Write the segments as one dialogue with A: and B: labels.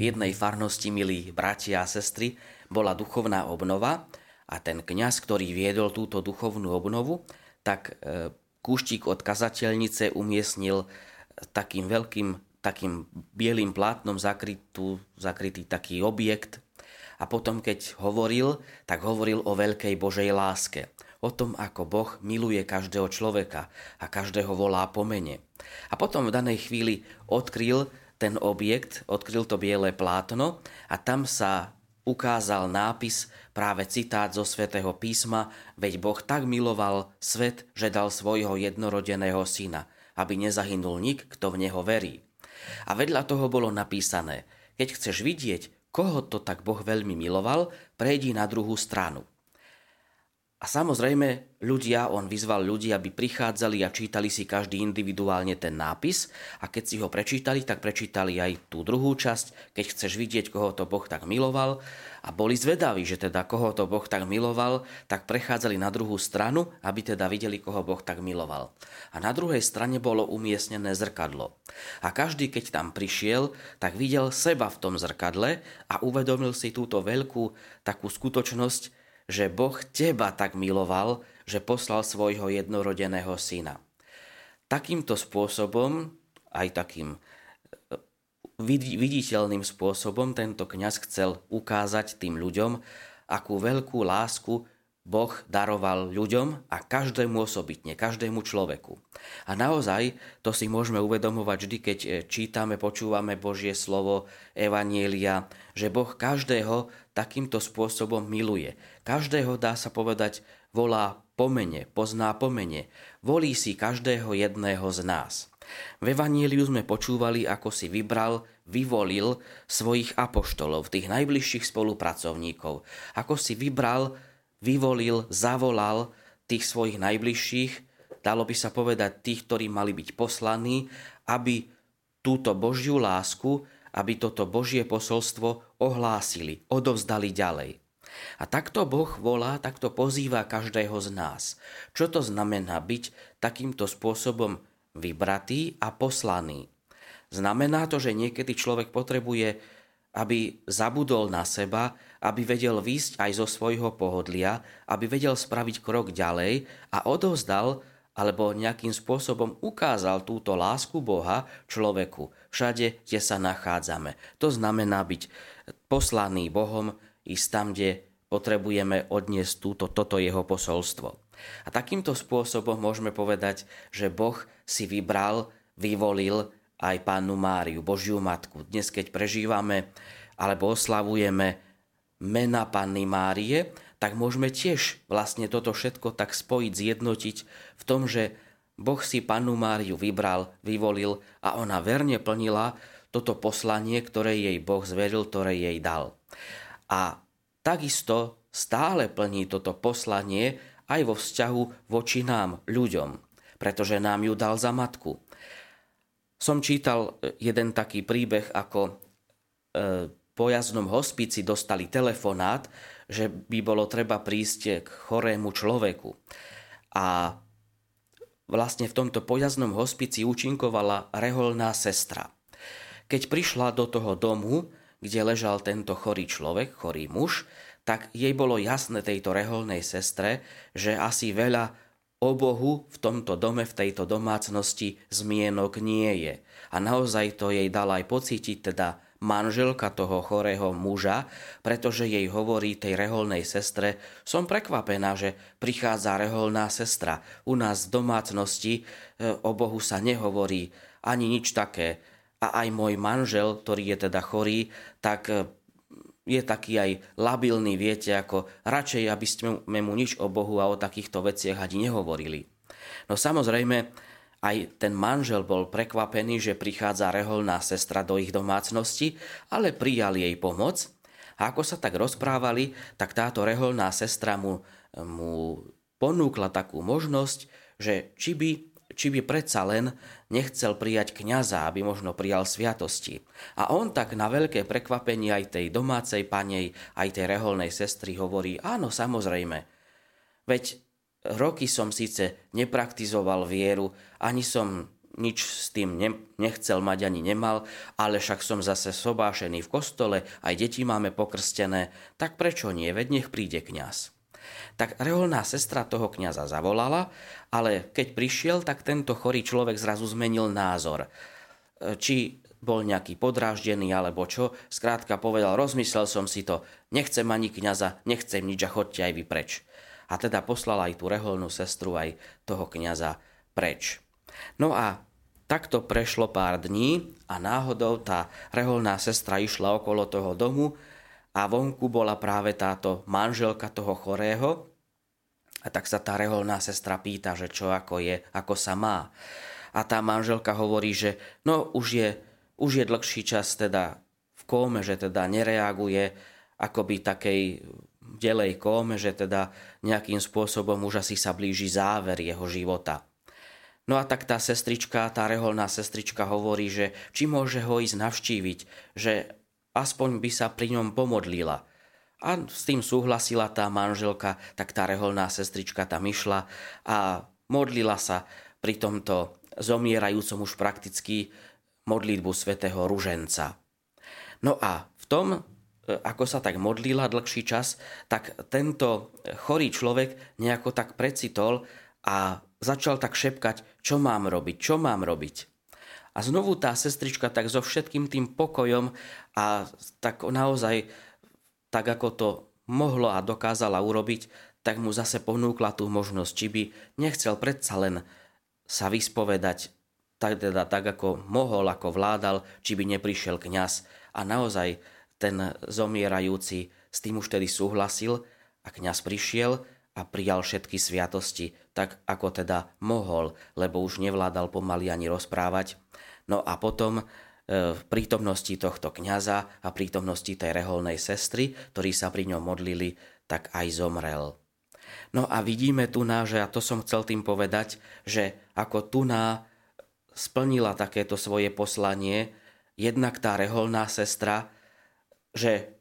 A: v jednej farnosti, milí bratia a sestry, bola duchovná obnova a ten kňaz, ktorý viedol túto duchovnú obnovu, tak e, kúštik od kazateľnice umiestnil takým veľkým, takým bielým plátnom zakrytú, zakrytý taký objekt a potom, keď hovoril, tak hovoril o veľkej Božej láske o tom, ako Boh miluje každého človeka a každého volá po mene. A potom v danej chvíli odkryl ten objekt, odkryl to biele plátno a tam sa ukázal nápis, práve citát zo svätého písma, veď Boh tak miloval svet, že dal svojho jednorodeného syna, aby nezahynul nik, kto v neho verí. A vedľa toho bolo napísané, keď chceš vidieť, koho to tak Boh veľmi miloval, prejdi na druhú stranu. A samozrejme, ľudia, on vyzval ľudí, aby prichádzali a čítali si každý individuálne ten nápis a keď si ho prečítali, tak prečítali aj tú druhú časť, keď chceš vidieť, koho to Boh tak miloval a boli zvedaví, že teda koho to Boh tak miloval, tak prechádzali na druhú stranu, aby teda videli, koho Boh tak miloval. A na druhej strane bolo umiestnené zrkadlo. A každý, keď tam prišiel, tak videl seba v tom zrkadle a uvedomil si túto veľkú takú skutočnosť, že Boh teba tak miloval, že poslal svojho jednorodeného syna. Takýmto spôsobom, aj takým e, viditeľným spôsobom tento kňaz chcel ukázať tým ľuďom, akú veľkú lásku Boh daroval ľuďom a každému osobitne, každému človeku. A naozaj to si môžeme uvedomovať vždy, keď e, čítame, počúvame Božie slovo, Evanielia, že Boh každého takýmto spôsobom miluje. Každého, dá sa povedať, volá pomene, pozná pomene. Volí si každého jedného z nás. V Evanieliu sme počúvali, ako si vybral, vyvolil svojich apoštolov, tých najbližších spolupracovníkov. Ako si vybral vyvolil, zavolal tých svojich najbližších, dalo by sa povedať tých, ktorí mali byť poslaní, aby túto Božiu lásku, aby toto Božie posolstvo ohlásili, odovzdali ďalej. A takto Boh volá, takto pozýva každého z nás. Čo to znamená byť takýmto spôsobom vybratý a poslaný? Znamená to, že niekedy človek potrebuje aby zabudol na seba, aby vedel výsť aj zo svojho pohodlia, aby vedel spraviť krok ďalej a odovzdal alebo nejakým spôsobom ukázal túto lásku Boha človeku všade, kde sa nachádzame. To znamená byť poslaný Bohom ísť tam, kde potrebujeme odniesť túto, toto jeho posolstvo. A takýmto spôsobom môžeme povedať, že Boh si vybral, vyvolil aj Pánu Máriu, Božiu Matku. Dnes, keď prežívame alebo oslavujeme mena Panny Márie, tak môžeme tiež vlastne toto všetko tak spojiť, zjednotiť v tom, že Boh si Pannu Máriu vybral, vyvolil a ona verne plnila toto poslanie, ktoré jej Boh zveril, ktoré jej dal. A takisto stále plní toto poslanie aj vo vzťahu voči nám, ľuďom, pretože nám ju dal za matku som čítal e, jeden taký príbeh, ako e, po jazdnom hospici dostali telefonát, že by bolo treba prísť k chorému človeku. A vlastne v tomto pojazdnom hospici účinkovala reholná sestra. Keď prišla do toho domu, kde ležal tento chorý človek, chorý muž, tak jej bolo jasné tejto reholnej sestre, že asi veľa O Bohu v tomto dome, v tejto domácnosti zmienok nie je. A naozaj to jej dala aj pocítiť teda manželka toho chorého muža, pretože jej hovorí tej reholnej sestre, som prekvapená, že prichádza reholná sestra. U nás v domácnosti e, o Bohu sa nehovorí ani nič také. A aj môj manžel, ktorý je teda chorý, tak e, je taký aj labilný, viete, ako radšej, aby sme mu nič o Bohu a o takýchto veciach ani nehovorili. No samozrejme, aj ten manžel bol prekvapený, že prichádza reholná sestra do ich domácnosti, ale prijal jej pomoc. A ako sa tak rozprávali, tak táto reholná sestra mu, mu ponúkla takú možnosť, že či by či by predsa len nechcel prijať kňaza, aby možno prijal sviatosti. A on tak na veľké prekvapenie aj tej domácej panej, aj tej reholnej sestry hovorí, áno, samozrejme. Veď roky som síce nepraktizoval vieru, ani som nič s tým nechcel mať ani nemal, ale však som zase sobášený v kostole, aj deti máme pokrstené, tak prečo nie, veď nech príde kňaz. Tak reholná sestra toho kňaza zavolala, ale keď prišiel, tak tento chorý človek zrazu zmenil názor. E, či bol nejaký podráždený alebo čo, skrátka povedal, rozmyslel som si to, nechcem ani kňaza, nechcem nič a chodte aj vy preč. A teda poslal aj tú reholnú sestru, aj toho kňaza preč. No a takto prešlo pár dní a náhodou tá reholná sestra išla okolo toho domu a vonku bola práve táto manželka toho chorého a tak sa tá reholná sestra pýta, že čo ako je, ako sa má. A tá manželka hovorí, že no už je už je dlhší čas teda v kóme, že teda nereaguje akoby takej delej kóme, že teda nejakým spôsobom už asi sa blíži záver jeho života. No a tak tá sestrička, tá reholná sestrička hovorí, že či môže ho ísť navštíviť, že aspoň by sa pri ňom pomodlila. A s tým súhlasila tá manželka, tak tá reholná sestrička tam išla a modlila sa pri tomto zomierajúcom už prakticky modlitbu svätého Ruženca. No a v tom, e, ako sa tak modlila dlhší čas, tak tento chorý človek nejako tak precitol a začal tak šepkať, čo mám robiť, čo mám robiť. A znovu tá sestrička tak so všetkým tým pokojom a tak naozaj, tak ako to mohlo a dokázala urobiť, tak mu zase ponúkla tú možnosť, či by nechcel predsa len sa vyspovedať tak teda tak ako mohol, ako vládal, či by neprišiel kňaz. A naozaj ten zomierajúci s tým už tedy súhlasil a kňaz prišiel a prijal všetky sviatosti, tak ako teda mohol, lebo už nevládal pomaly ani rozprávať. No a potom e, v prítomnosti tohto kňaza a prítomnosti tej reholnej sestry, ktorí sa pri ňom modlili, tak aj zomrel. No a vidíme tu na, že, a to som chcel tým povedať, že ako tu na splnila takéto svoje poslanie, jednak tá reholná sestra, že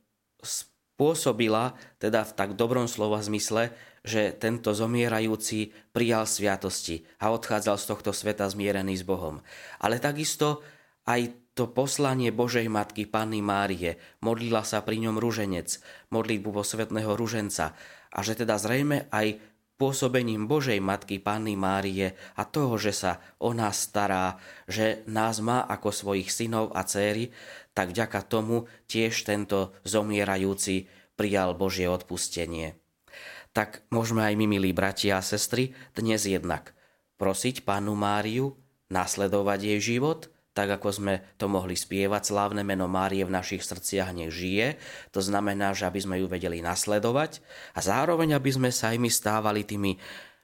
A: spôsobila, teda v tak dobrom slova zmysle, že tento zomierajúci prijal sviatosti a odchádzal z tohto sveta zmierený s Bohom. Ale takisto aj to poslanie Božej Matky Panny Márie, modlila sa pri ňom ruženec, modlitbu posvetného ruženca a že teda zrejme aj pôsobením Božej Matky Panny Márie a toho, že sa o nás stará, že nás má ako svojich synov a céry, tak vďaka tomu tiež tento zomierajúci prijal Božie odpustenie. Tak môžeme aj my, milí bratia a sestry, dnes jednak prosiť Pannu Máriu, nasledovať jej život – tak ako sme to mohli spievať, slávne meno Márie v našich srdciach nech žije. To znamená, že aby sme ju vedeli nasledovať a zároveň, aby sme sa aj my stávali tými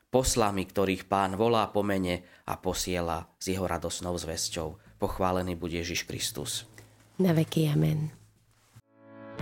A: poslami, ktorých pán volá po mene a posiela s jeho radosnou zväzťou. Pochválený bude Ježiš Kristus.
B: Na veky amen.